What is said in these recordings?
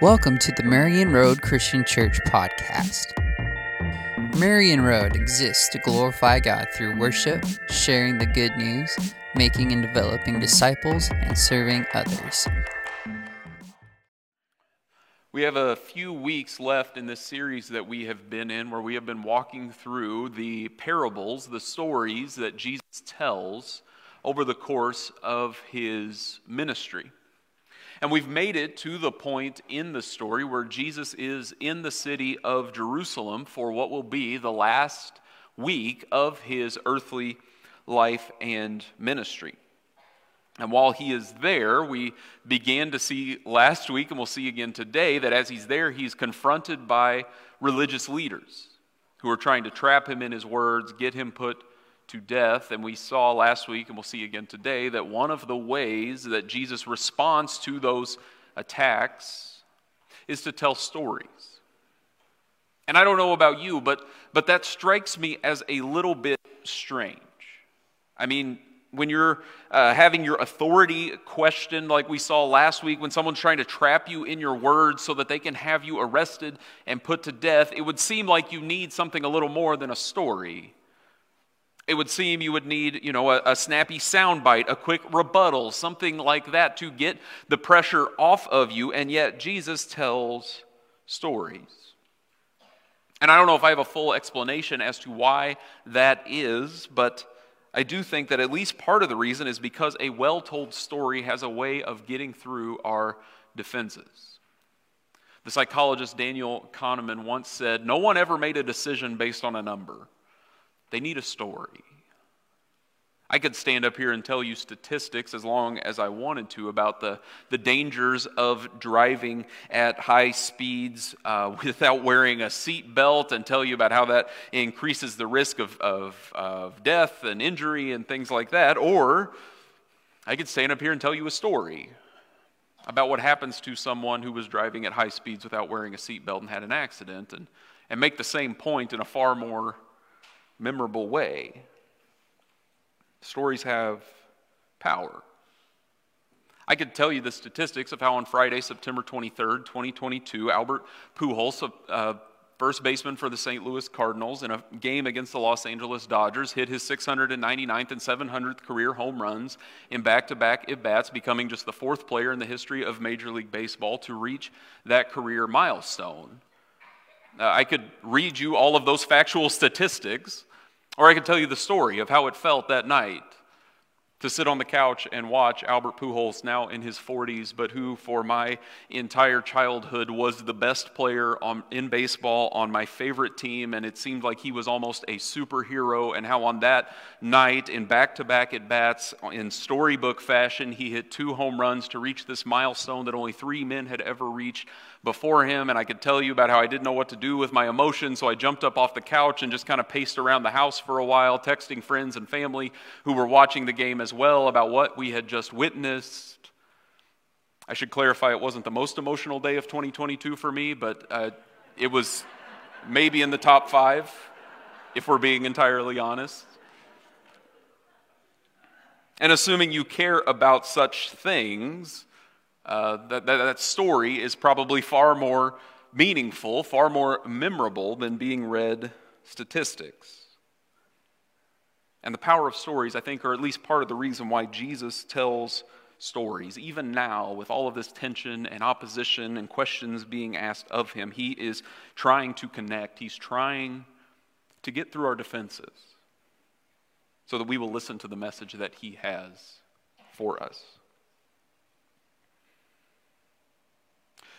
Welcome to the Marion Road Christian Church podcast. Marion Road exists to glorify God through worship, sharing the good news, making and developing disciples, and serving others. We have a few weeks left in this series that we have been in where we have been walking through the parables, the stories that Jesus tells over the course of his ministry. And we've made it to the point in the story where Jesus is in the city of Jerusalem for what will be the last week of his earthly life and ministry. And while he is there, we began to see last week, and we'll see again today, that as he's there, he's confronted by religious leaders who are trying to trap him in his words, get him put to death. And we saw last week, and we'll see again today, that one of the ways that Jesus responds to those attacks is to tell stories. And I don't know about you, but, but that strikes me as a little bit strange. I mean, when you're uh, having your authority questioned, like we saw last week, when someone's trying to trap you in your words so that they can have you arrested and put to death, it would seem like you need something a little more than a story. It would seem you would need, you know, a, a snappy soundbite, a quick rebuttal, something like that to get the pressure off of you, and yet Jesus tells stories. And I don't know if I have a full explanation as to why that is, but I do think that at least part of the reason is because a well told story has a way of getting through our defenses. The psychologist Daniel Kahneman once said, No one ever made a decision based on a number. They need a story. I could stand up here and tell you statistics as long as I wanted to about the, the dangers of driving at high speeds uh, without wearing a seat belt and tell you about how that increases the risk of, of, of death and injury and things like that. Or I could stand up here and tell you a story about what happens to someone who was driving at high speeds without wearing a seatbelt and had an accident and, and make the same point in a far more memorable way. Stories have power. I could tell you the statistics of how on Friday, September 23rd, 2022, Albert Pujols, a first baseman for the St. Louis Cardinals, in a game against the Los Angeles Dodgers, hit his 699th and 700th career home runs in back to back at bats, becoming just the fourth player in the history of Major League Baseball to reach that career milestone. Uh, I could read you all of those factual statistics, or I could tell you the story of how it felt that night to sit on the couch and watch Albert Pujols, now in his 40s, but who for my entire childhood was the best player on, in baseball on my favorite team, and it seemed like he was almost a superhero, and how on that night, in back to back at bats, in storybook fashion, he hit two home runs to reach this milestone that only three men had ever reached before him, and I could tell you about how I didn't know what to do with my emotions, so I jumped up off the couch and just kind of paced around the house for a while, texting friends and family who were watching the game as well about what we had just witnessed. I should clarify it wasn't the most emotional day of 2022 for me, but uh, it was maybe in the top five, if we're being entirely honest. And assuming you care about such things, uh, that, that, that story is probably far more meaningful, far more memorable than being read statistics. And the power of stories, I think, are at least part of the reason why Jesus tells stories. Even now, with all of this tension and opposition and questions being asked of him, he is trying to connect. He's trying to get through our defenses so that we will listen to the message that he has for us.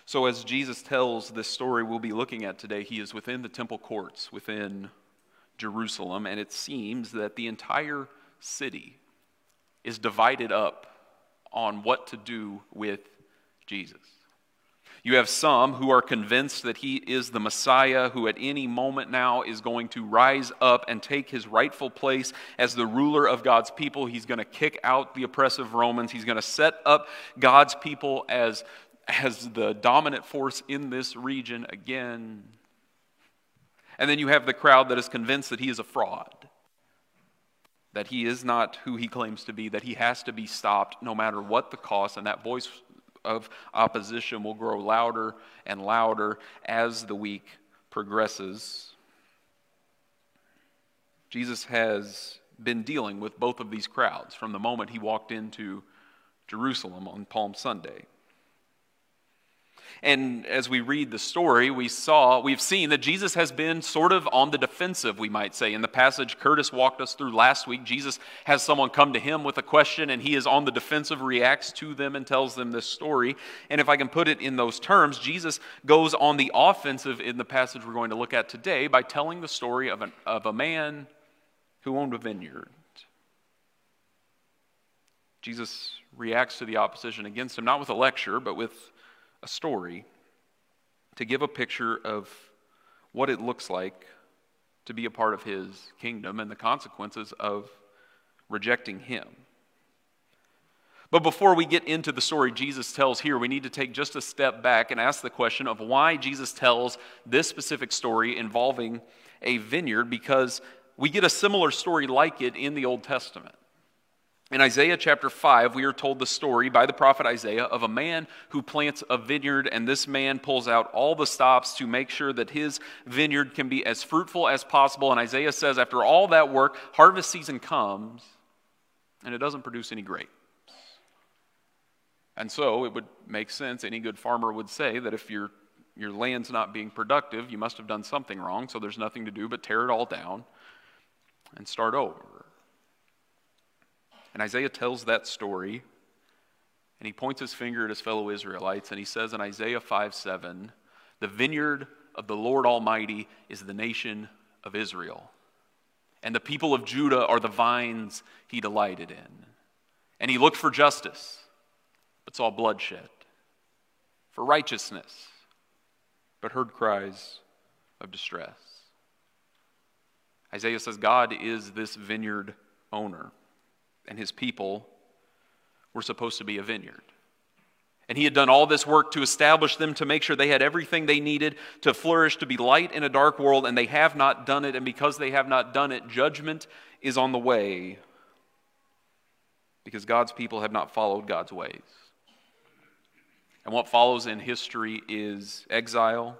So, as Jesus tells this story we'll be looking at today, he is within the temple courts within Jerusalem, and it seems that the entire city is divided up on what to do with Jesus. You have some who are convinced that he is the Messiah who at any moment now is going to rise up and take his rightful place as the ruler of God's people. He's going to kick out the oppressive Romans. He's going to set up God's people as as the dominant force in this region again. And then you have the crowd that is convinced that he is a fraud, that he is not who he claims to be, that he has to be stopped no matter what the cost. And that voice of opposition will grow louder and louder as the week progresses. Jesus has been dealing with both of these crowds from the moment he walked into Jerusalem on Palm Sunday. And as we read the story, we saw, we've seen that Jesus has been sort of on the defensive, we might say. In the passage Curtis walked us through last week, Jesus has someone come to him with a question, and he is on the defensive, reacts to them, and tells them this story. And if I can put it in those terms, Jesus goes on the offensive in the passage we're going to look at today by telling the story of, an, of a man who owned a vineyard. Jesus reacts to the opposition against him, not with a lecture, but with a story to give a picture of what it looks like to be a part of his kingdom and the consequences of rejecting him. But before we get into the story Jesus tells here, we need to take just a step back and ask the question of why Jesus tells this specific story involving a vineyard because we get a similar story like it in the Old Testament. In Isaiah chapter 5, we are told the story by the prophet Isaiah of a man who plants a vineyard, and this man pulls out all the stops to make sure that his vineyard can be as fruitful as possible. And Isaiah says, after all that work, harvest season comes, and it doesn't produce any grapes. And so it would make sense, any good farmer would say, that if your, your land's not being productive, you must have done something wrong, so there's nothing to do but tear it all down and start over. And Isaiah tells that story, and he points his finger at his fellow Israelites, and he says in Isaiah 5 7, the vineyard of the Lord Almighty is the nation of Israel. And the people of Judah are the vines he delighted in. And he looked for justice, but saw bloodshed, for righteousness, but heard cries of distress. Isaiah says God is this vineyard owner and his people were supposed to be a vineyard. And he had done all this work to establish them, to make sure they had everything they needed to flourish, to be light in a dark world, and they have not done it. And because they have not done it, judgment is on the way because God's people have not followed God's ways. And what follows in history is exile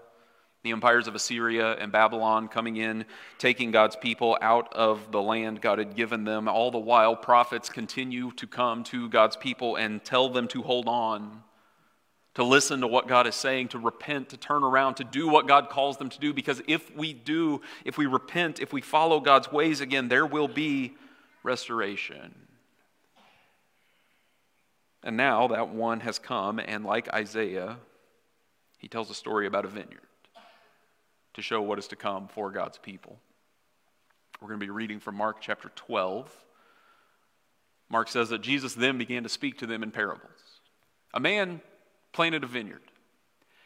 the empires of Assyria and Babylon coming in, taking God's people out of the land God had given them. All the while, prophets continue to come to God's people and tell them to hold on, to listen to what God is saying, to repent, to turn around, to do what God calls them to do. Because if we do, if we repent, if we follow God's ways again, there will be restoration. And now that one has come, and like Isaiah, he tells a story about a vineyard to show what is to come for God's people. We're going to be reading from Mark chapter 12. Mark says that Jesus then began to speak to them in parables. A man planted a vineyard.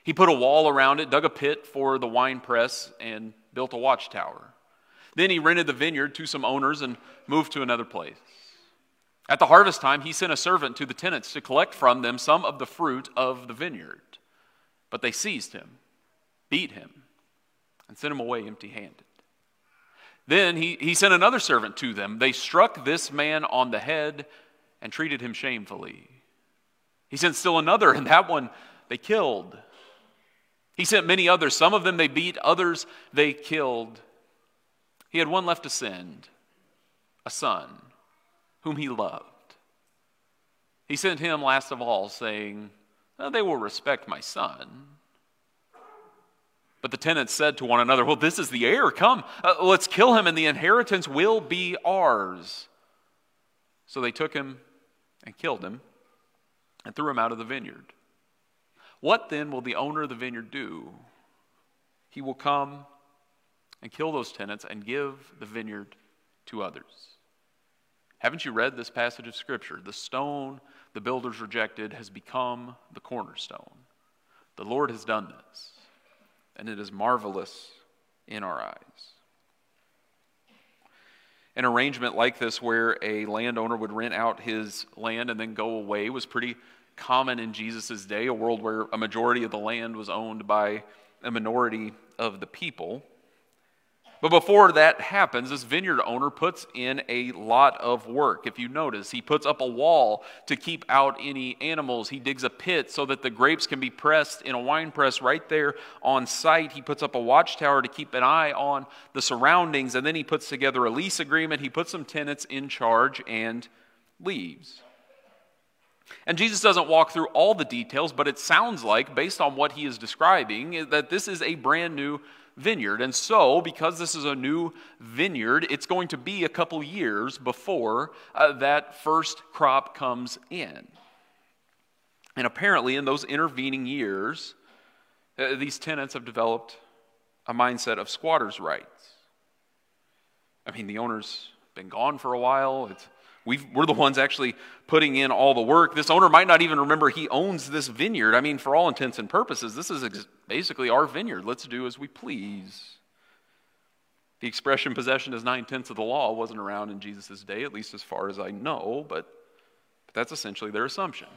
He put a wall around it, dug a pit for the wine press, and built a watchtower. Then he rented the vineyard to some owners and moved to another place. At the harvest time, he sent a servant to the tenants to collect from them some of the fruit of the vineyard. But they seized him, beat him, and sent him away empty handed. Then he, he sent another servant to them. They struck this man on the head and treated him shamefully. He sent still another, and that one they killed. He sent many others. Some of them they beat, others they killed. He had one left to send a son whom he loved. He sent him last of all, saying, They will respect my son. But the tenants said to one another, Well, this is the heir. Come, uh, let's kill him, and the inheritance will be ours. So they took him and killed him and threw him out of the vineyard. What then will the owner of the vineyard do? He will come and kill those tenants and give the vineyard to others. Haven't you read this passage of Scripture? The stone the builders rejected has become the cornerstone. The Lord has done this and it is marvelous in our eyes. An arrangement like this, where a landowner would rent out his land and then go away, was pretty common in Jesus' day, a world where a majority of the land was owned by a minority of the people. But before that happens, this vineyard owner puts in a lot of work. If you notice, he puts up a wall to keep out any animals. He digs a pit so that the grapes can be pressed in a wine press right there on site. He puts up a watchtower to keep an eye on the surroundings. And then he puts together a lease agreement. He puts some tenants in charge and leaves. And Jesus doesn't walk through all the details, but it sounds like, based on what he is describing, that this is a brand new vineyard. And so, because this is a new vineyard, it's going to be a couple years before uh, that first crop comes in. And apparently, in those intervening years, uh, these tenants have developed a mindset of squatters' rights. I mean, the owner's been gone for a while. It's we are the ones actually putting in all the work. This owner might not even remember he owns this vineyard. I mean, for all intents and purposes, this is ex- basically our vineyard. Let's do as we please. The expression possession is nine tenths of the law wasn't around in Jesus' day, at least as far as I know, but, but that's essentially their assumption.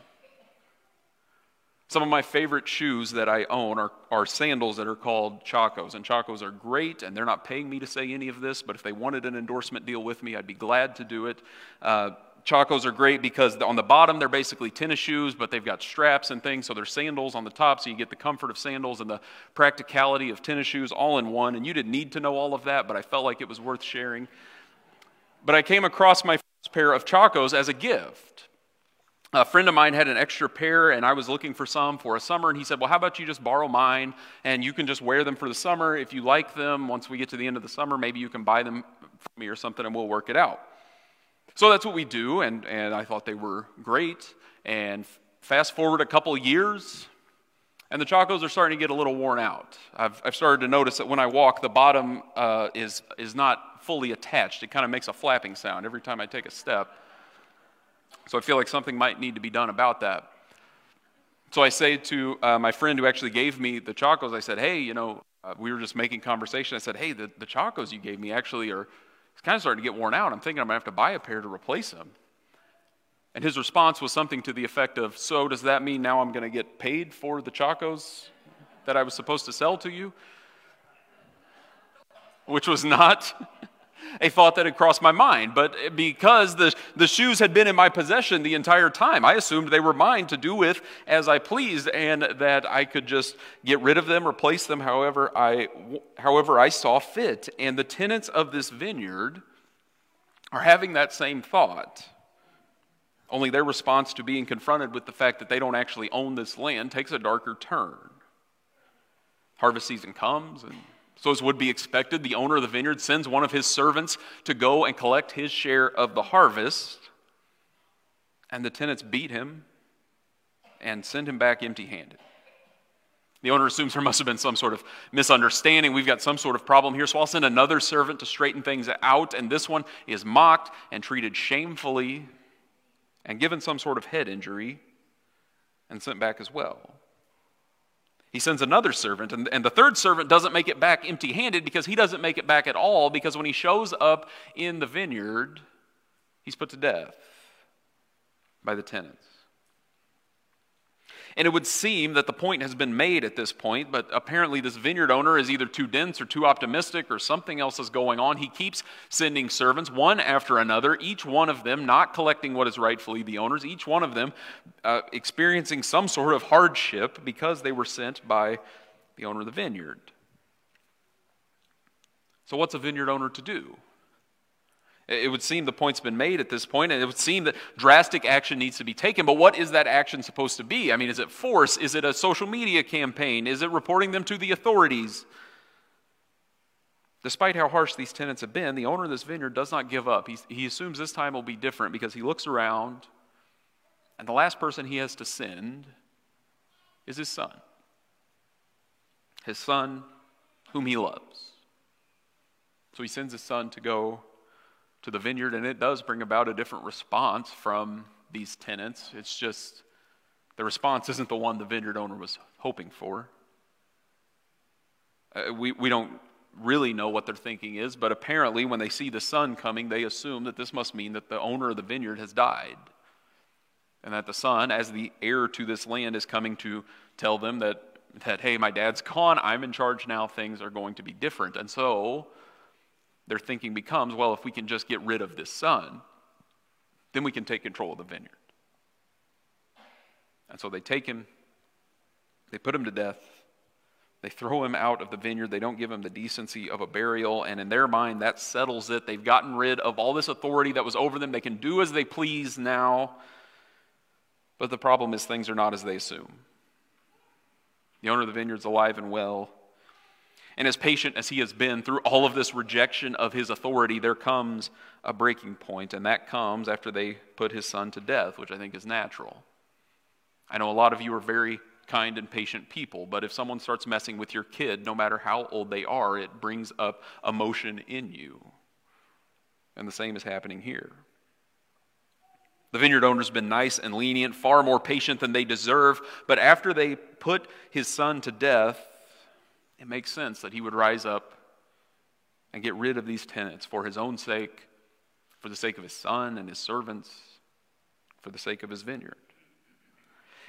Some of my favorite shoes that I own are, are sandals that are called Chacos. And Chacos are great, and they're not paying me to say any of this, but if they wanted an endorsement deal with me, I'd be glad to do it. Uh, Chacos are great because on the bottom they're basically tennis shoes, but they've got straps and things, so they're sandals on the top, so you get the comfort of sandals and the practicality of tennis shoes all in one. And you didn't need to know all of that, but I felt like it was worth sharing. But I came across my first pair of Chacos as a gift. A friend of mine had an extra pair, and I was looking for some for a summer. And he said, Well, how about you just borrow mine and you can just wear them for the summer? If you like them, once we get to the end of the summer, maybe you can buy them for me or something and we'll work it out. So that's what we do, and, and I thought they were great. And fast forward a couple years, and the Chacos are starting to get a little worn out. I've, I've started to notice that when I walk, the bottom uh, is, is not fully attached. It kind of makes a flapping sound every time I take a step. So I feel like something might need to be done about that. So I say to uh, my friend who actually gave me the Chacos, I said, hey, you know, uh, we were just making conversation. I said, hey, the, the Chacos you gave me actually are kind of starting to get worn out. I'm thinking I'm going to have to buy a pair to replace them. And his response was something to the effect of, so does that mean now I'm going to get paid for the Chacos that I was supposed to sell to you? Which was not a thought that had crossed my mind. But because the, the shoes had been in my possession the entire time, I assumed they were mine to do with as I pleased and that I could just get rid of them, replace them however I, however I saw fit. And the tenants of this vineyard are having that same thought. Only their response to being confronted with the fact that they don't actually own this land takes a darker turn. Harvest season comes and so, as would be expected, the owner of the vineyard sends one of his servants to go and collect his share of the harvest. And the tenants beat him and send him back empty handed. The owner assumes there must have been some sort of misunderstanding. We've got some sort of problem here, so I'll send another servant to straighten things out. And this one is mocked and treated shamefully and given some sort of head injury and sent back as well. He sends another servant, and, and the third servant doesn't make it back empty handed because he doesn't make it back at all because when he shows up in the vineyard, he's put to death by the tenants. And it would seem that the point has been made at this point, but apparently this vineyard owner is either too dense or too optimistic or something else is going on. He keeps sending servants one after another, each one of them not collecting what is rightfully the owner's, each one of them uh, experiencing some sort of hardship because they were sent by the owner of the vineyard. So, what's a vineyard owner to do? It would seem the point's been made at this point, and it would seem that drastic action needs to be taken. But what is that action supposed to be? I mean, is it force? Is it a social media campaign? Is it reporting them to the authorities? Despite how harsh these tenants have been, the owner of this vineyard does not give up. He, he assumes this time will be different because he looks around, and the last person he has to send is his son. His son, whom he loves. So he sends his son to go to the vineyard, and it does bring about a different response from these tenants. It's just the response isn't the one the vineyard owner was hoping for. Uh, we, we don't really know what their thinking is, but apparently, when they see the son coming, they assume that this must mean that the owner of the vineyard has died. And that the son, as the heir to this land, is coming to tell them that, that hey, my dad's gone, I'm in charge now, things are going to be different. And so, their thinking becomes well, if we can just get rid of this son, then we can take control of the vineyard. And so they take him, they put him to death, they throw him out of the vineyard. They don't give him the decency of a burial. And in their mind, that settles it. They've gotten rid of all this authority that was over them. They can do as they please now. But the problem is, things are not as they assume. The owner of the vineyard's alive and well. And as patient as he has been through all of this rejection of his authority, there comes a breaking point, and that comes after they put his son to death, which I think is natural. I know a lot of you are very kind and patient people, but if someone starts messing with your kid, no matter how old they are, it brings up emotion in you. And the same is happening here. The vineyard owner's been nice and lenient, far more patient than they deserve, but after they put his son to death, it makes sense that he would rise up and get rid of these tenants for his own sake, for the sake of his son and his servants, for the sake of his vineyard.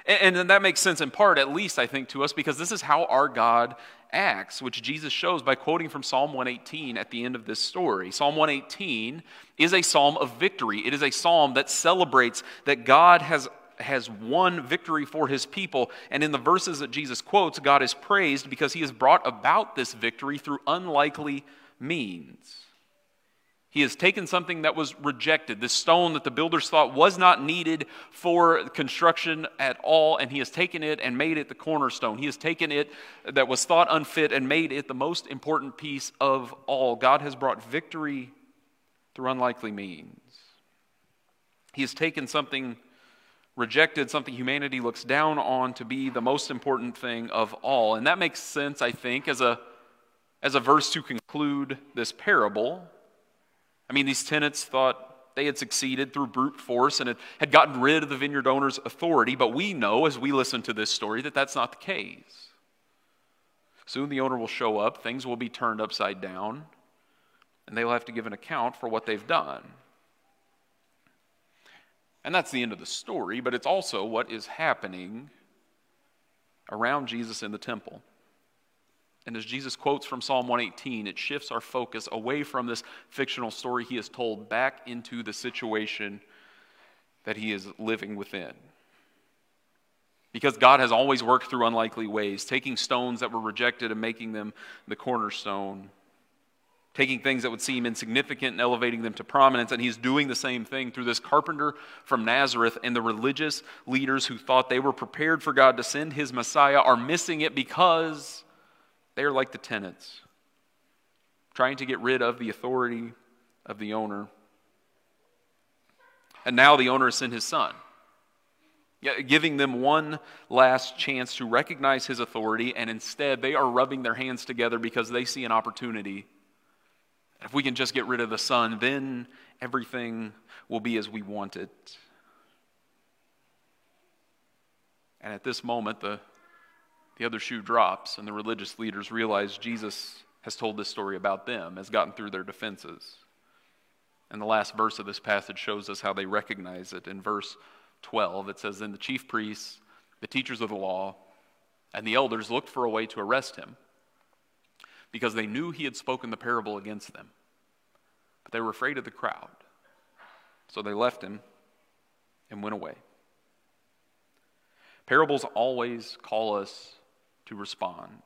And, and that makes sense in part, at least, I think, to us, because this is how our God acts, which Jesus shows by quoting from Psalm 118 at the end of this story. Psalm 118 is a psalm of victory, it is a psalm that celebrates that God has has won victory for his people. And in the verses that Jesus quotes, God is praised because he has brought about this victory through unlikely means. He has taken something that was rejected, this stone that the builders thought was not needed for construction at all, and he has taken it and made it the cornerstone. He has taken it that was thought unfit and made it the most important piece of all. God has brought victory through unlikely means. He has taken something rejected, something humanity looks down on, to be the most important thing of all. And that makes sense, I think, as a, as a verse to conclude this parable I mean, these tenants thought they had succeeded through brute force and had gotten rid of the vineyard owner's authority, but we know as we listen to this story that that's not the case. Soon the owner will show up, things will be turned upside down, and they will have to give an account for what they've done. And that's the end of the story, but it's also what is happening around Jesus in the temple. And as Jesus quotes from Psalm 118, it shifts our focus away from this fictional story he has told back into the situation that he is living within. Because God has always worked through unlikely ways, taking stones that were rejected and making them the cornerstone, taking things that would seem insignificant and elevating them to prominence. And he's doing the same thing through this carpenter from Nazareth. And the religious leaders who thought they were prepared for God to send his Messiah are missing it because they are like the tenants, trying to get rid of the authority of the owner. And now the owner has sent his son, giving them one last chance to recognize his authority, and instead they are rubbing their hands together because they see an opportunity. If we can just get rid of the son, then everything will be as we want it. And at this moment, the the other shoe drops, and the religious leaders realize Jesus has told this story about them, has gotten through their defenses. And the last verse of this passage shows us how they recognize it. In verse 12, it says, Then the chief priests, the teachers of the law, and the elders looked for a way to arrest him because they knew he had spoken the parable against them. But they were afraid of the crowd. So they left him and went away. Parables always call us to respond.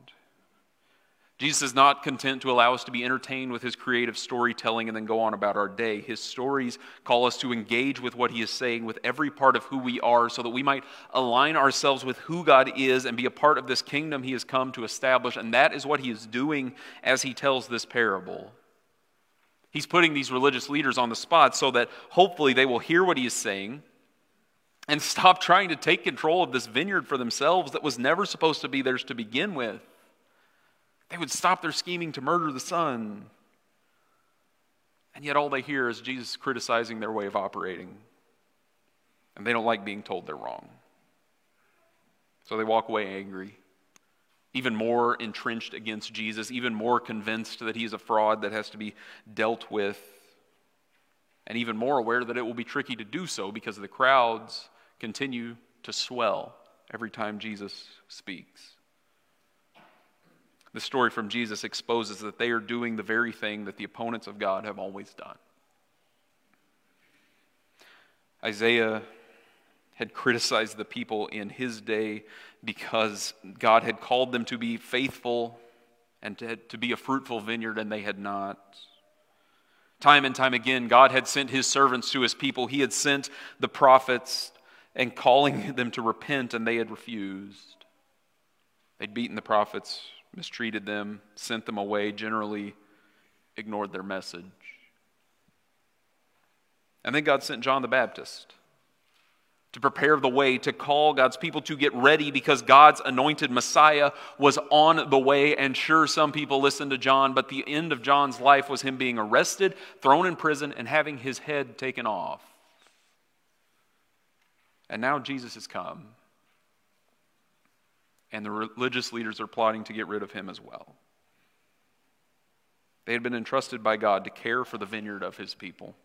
Jesus is not content to allow us to be entertained with his creative storytelling and then go on about our day. His stories call us to engage with what he is saying with every part of who we are so that we might align ourselves with who God is and be a part of this kingdom he has come to establish. And that is what he is doing as he tells this parable. He's putting these religious leaders on the spot so that hopefully they will hear what he is saying and stop trying to take control of this vineyard for themselves that was never supposed to be theirs to begin with. They would stop their scheming to murder the son. And yet, all they hear is Jesus criticizing their way of operating. And they don't like being told they're wrong. So they walk away angry, even more entrenched against Jesus, even more convinced that he's a fraud that has to be dealt with, and even more aware that it will be tricky to do so because the crowds continue to swell every time Jesus speaks. The story from Jesus exposes that they are doing the very thing that the opponents of God have always done. Isaiah had criticized the people in his day because God had called them to be faithful and to, to be a fruitful vineyard, and they had not. Time and time again, God had sent his servants to his people. He had sent the prophets and calling them to repent, and they had refused. They'd beaten the prophets, mistreated them, sent them away, generally ignored their message. And then God sent John the Baptist to prepare the way, to call God's people to get ready because God's anointed Messiah was on the way. And sure, some people listened to John, but the end of John's life was him being arrested, thrown in prison, and having his head taken off. And now Jesus has come, and the religious leaders are plotting to get rid of him as well. They had been entrusted by God to care for the vineyard of his people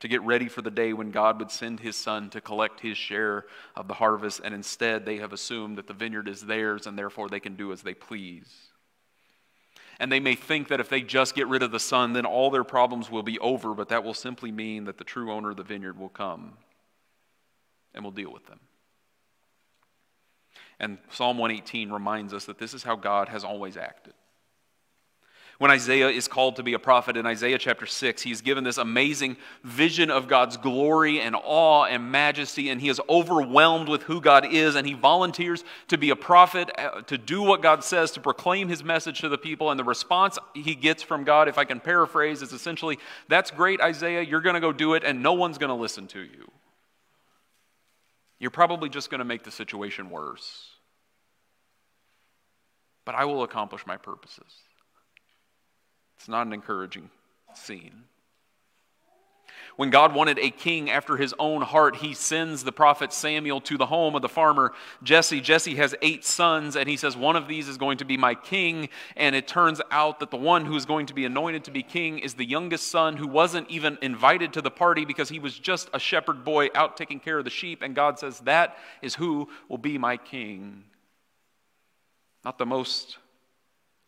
to get ready for the day when God would send his son to collect his share of the harvest, and instead they have assumed that the vineyard is theirs and therefore they can do as they please. And they may think that if they just get rid of the son, then all their problems will be over, but that will simply mean that the true owner of the vineyard will come and will deal with them. And Psalm 118 reminds us that this is how God has always acted. When Isaiah is called to be a prophet in Isaiah chapter 6, he is given this amazing vision of God's glory and awe and majesty, and he is overwhelmed with who God is, and he volunteers to be a prophet, uh, to do what God says, to proclaim his message to the people. And the response he gets from God, if I can paraphrase, is essentially, That's great, Isaiah, you're going to go do it, and no one's going to listen to you. You're probably just going to make the situation worse. But I will accomplish my purposes. It's not an encouraging scene. When God wanted a king after his own heart, he sends the prophet Samuel to the home of the farmer Jesse. Jesse has eight sons, and he says, One of these is going to be my king. And it turns out that the one who is going to be anointed to be king is the youngest son who wasn't even invited to the party because he was just a shepherd boy out taking care of the sheep. And God says, That is who will be my king. Not the most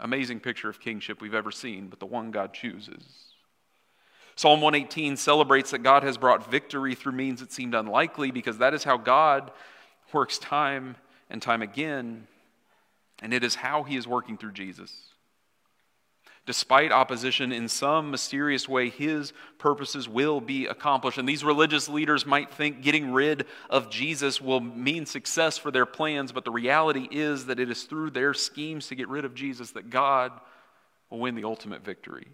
amazing picture of kingship we've ever seen, but the one God chooses. Psalm 118 celebrates that God has brought victory through means that seemed unlikely because that is how God works time and time again, and it is how he is working through Jesus. Despite opposition, in some mysterious way, his purposes will be accomplished. And these religious leaders might think getting rid of Jesus will mean success for their plans, but the reality is that it is through their schemes to get rid of Jesus that God will win the ultimate victory.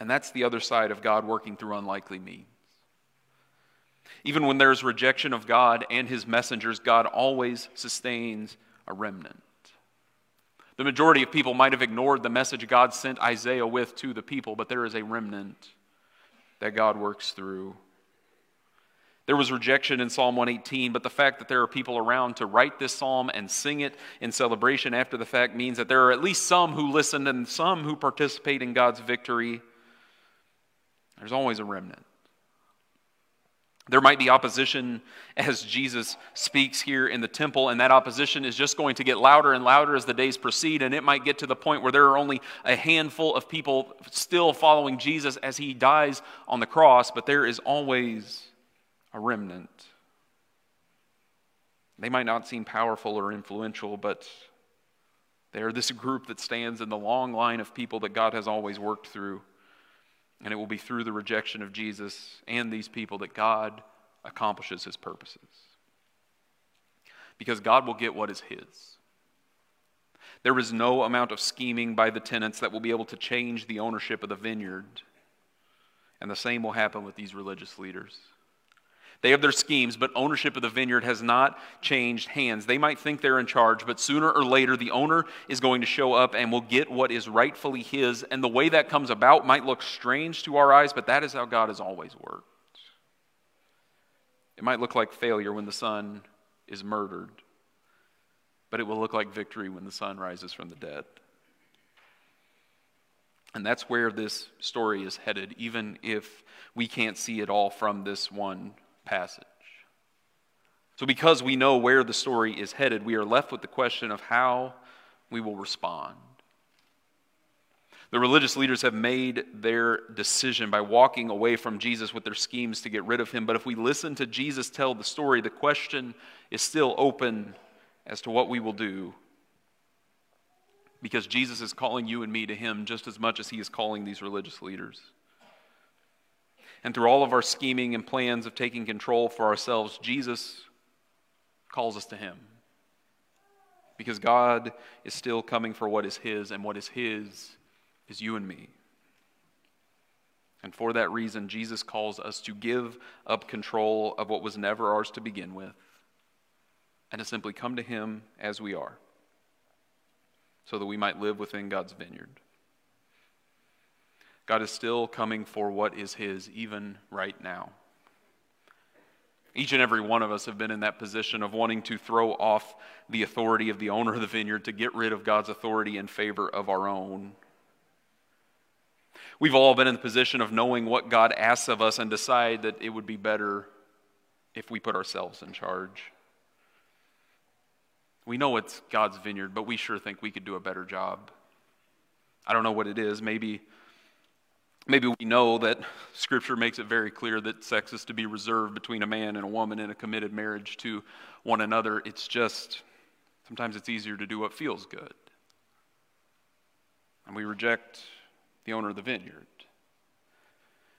And that's the other side of God working through unlikely means. Even when there's rejection of God and his messengers, God always sustains a remnant. The majority of people might have ignored the message God sent Isaiah with to the people, but there is a remnant that God works through. There was rejection in Psalm 118, but the fact that there are people around to write this psalm and sing it in celebration after the fact means that there are at least some who listened and some who participate in God's victory. There's always a remnant. There might be opposition as Jesus speaks here in the temple, and that opposition is just going to get louder and louder as the days proceed, and it might get to the point where there are only a handful of people still following Jesus as he dies on the cross, but there is always a remnant. They might not seem powerful or influential, but they are this group that stands in the long line of people that God has always worked through. And it will be through the rejection of Jesus and these people that God accomplishes his purposes. Because God will get what is his. There is no amount of scheming by the tenants that will be able to change the ownership of the vineyard. And the same will happen with these religious leaders. They have their schemes, but ownership of the vineyard has not changed hands. They might think they're in charge, but sooner or later, the owner is going to show up and will get what is rightfully his. And the way that comes about might look strange to our eyes, but that is how God has always worked. It might look like failure when the son is murdered, but it will look like victory when the son rises from the dead. And that's where this story is headed, even if we can't see it all from this one passage. So, because we know where the story is headed, we are left with the question of how we will respond. The religious leaders have made their decision by walking away from Jesus with their schemes to get rid of him. But if we listen to Jesus tell the story, the question is still open as to what we will do. Because Jesus is calling you and me to him just as much as he is calling these religious leaders. And through all of our scheming and plans of taking control for ourselves, Jesus calls us to him. Because God is still coming for what is his, and what is his is you and me. And for that reason, Jesus calls us to give up control of what was never ours to begin with and to simply come to Him as we are so that we might live within God's vineyard. God is still coming for what is His, even right now. Each and every one of us have been in that position of wanting to throw off the authority of the owner of the vineyard to get rid of God's authority in favor of our own. We've all been in the position of knowing what God asks of us and decide that it would be better if we put ourselves in charge. We know it's God's vineyard, but we sure think we could do a better job. I don't know what it is. Maybe, maybe we know that Scripture makes it very clear that sex is to be reserved between a man and a woman in a committed marriage to one another. It's just, sometimes it's easier to do what feels good. And we reject the owner of the vineyard.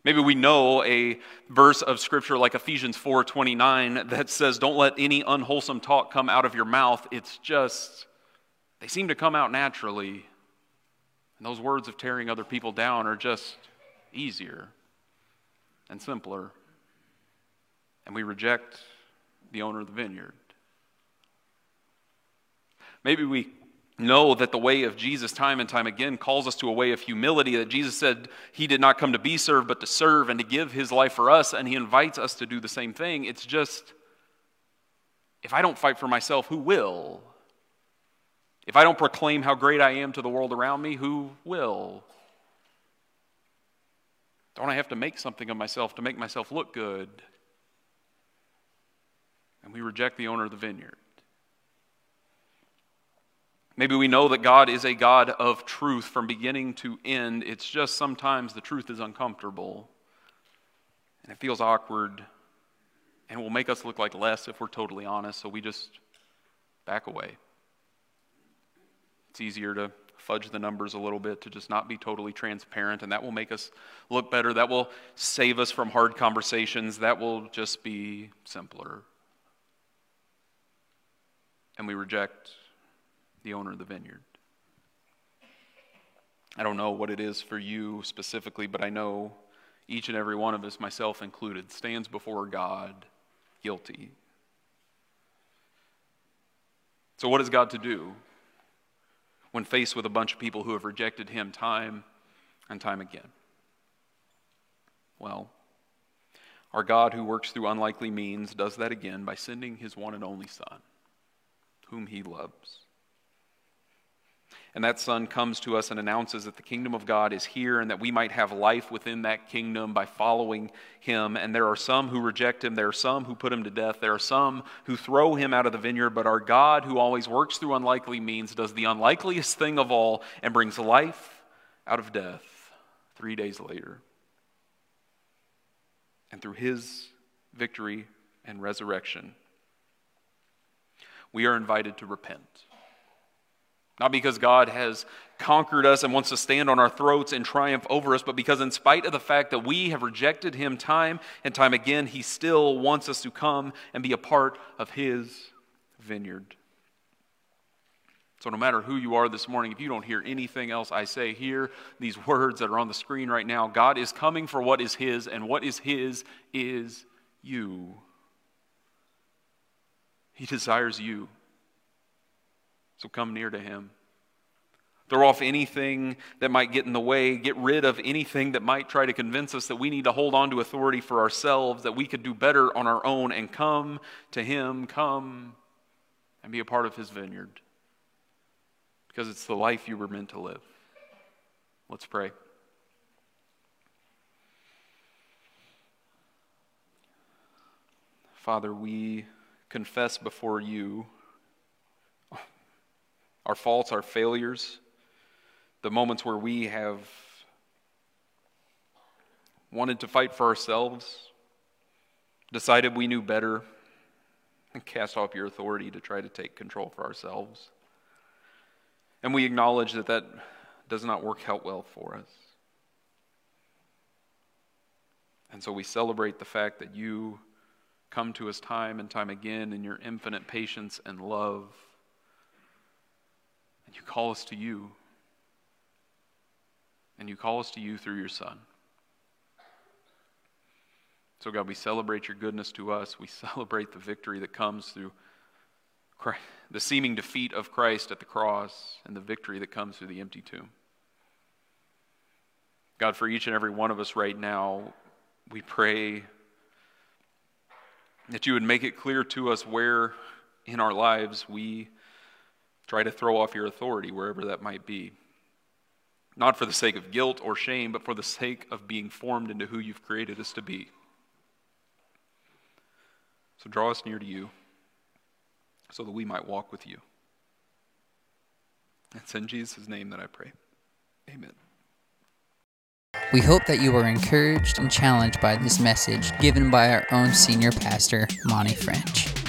Maybe we know a verse of scripture like Ephesians 4:29 that says don't let any unwholesome talk come out of your mouth. It's just they seem to come out naturally. And those words of tearing other people down are just easier and simpler. And we reject the owner of the vineyard. Maybe we know that the way of Jesus, time and time again, calls us to a way of humility. That Jesus said he did not come to be served, but to serve and to give his life for us, and he invites us to do the same thing. It's just, if I don't fight for myself, who will? If I don't proclaim how great I am to the world around me, who will? Don't I have to make something of myself to make myself look good? And we reject the owner of the vineyard. Maybe we know that God is a God of truth from beginning to end. It's just sometimes the truth is uncomfortable and it feels awkward and will make us look like less if we're totally honest, so we just back away. It's easier to fudge the numbers a little bit, to just not be totally transparent, and that will make us look better. That will save us from hard conversations. That will just be simpler. And we reject the owner of the vineyard. I don't know what it is for you specifically, but I know each and every one of us, myself included, stands before God guilty. So, what is God to do when faced with a bunch of people who have rejected Him time and time again? Well, our God, who works through unlikely means, does that again by sending His one and only Son, whom He loves. And that Son comes to us and announces that the kingdom of God is here and that we might have life within that kingdom by following him. And there are some who reject him, there are some who put him to death, there are some who throw him out of the vineyard. But our God, who always works through unlikely means, does the unlikeliest thing of all and brings life out of death three days later. And through his victory and resurrection, we are invited to repent. Not because God has conquered us and wants to stand on our throats and triumph over us, but because, in spite of the fact that we have rejected Him time and time again, He still wants us to come and be a part of His vineyard. So, no matter who you are this morning, if you don't hear anything else I say, hear these words that are on the screen right now. God is coming for what is His, and what is His is you. He desires you. So come near to him. Throw off anything that might get in the way. Get rid of anything that might try to convince us that we need to hold on to authority for ourselves, that we could do better on our own, and come to Him. Come and be a part of His vineyard. Because it's the life you were meant to live. Let's pray. Father, we confess before you our faults, our failures, the moments where we have wanted to fight for ourselves, decided we knew better, and cast off your authority to try to take control for ourselves. And we acknowledge that that does not work out well for us. And so we celebrate the fact that you come to us time and time again in your infinite patience and love. And you call us to you. And you call us to you through your Son. So, God, we celebrate your goodness to us. We celebrate the victory that comes through Christ, the seeming defeat of Christ at the cross and the victory that comes through the empty tomb. God, for each and every one of us right now, we pray that you would make it clear to us where in our lives we try to throw off your authority, wherever that might be. Not for the sake of guilt or shame, but for the sake of being formed into who you've created us to be. So draw us near to you so that we might walk with you. It's in Jesus' name that I pray. Amen. We hope that you were encouraged and challenged by this message given by our own senior pastor, Monty French.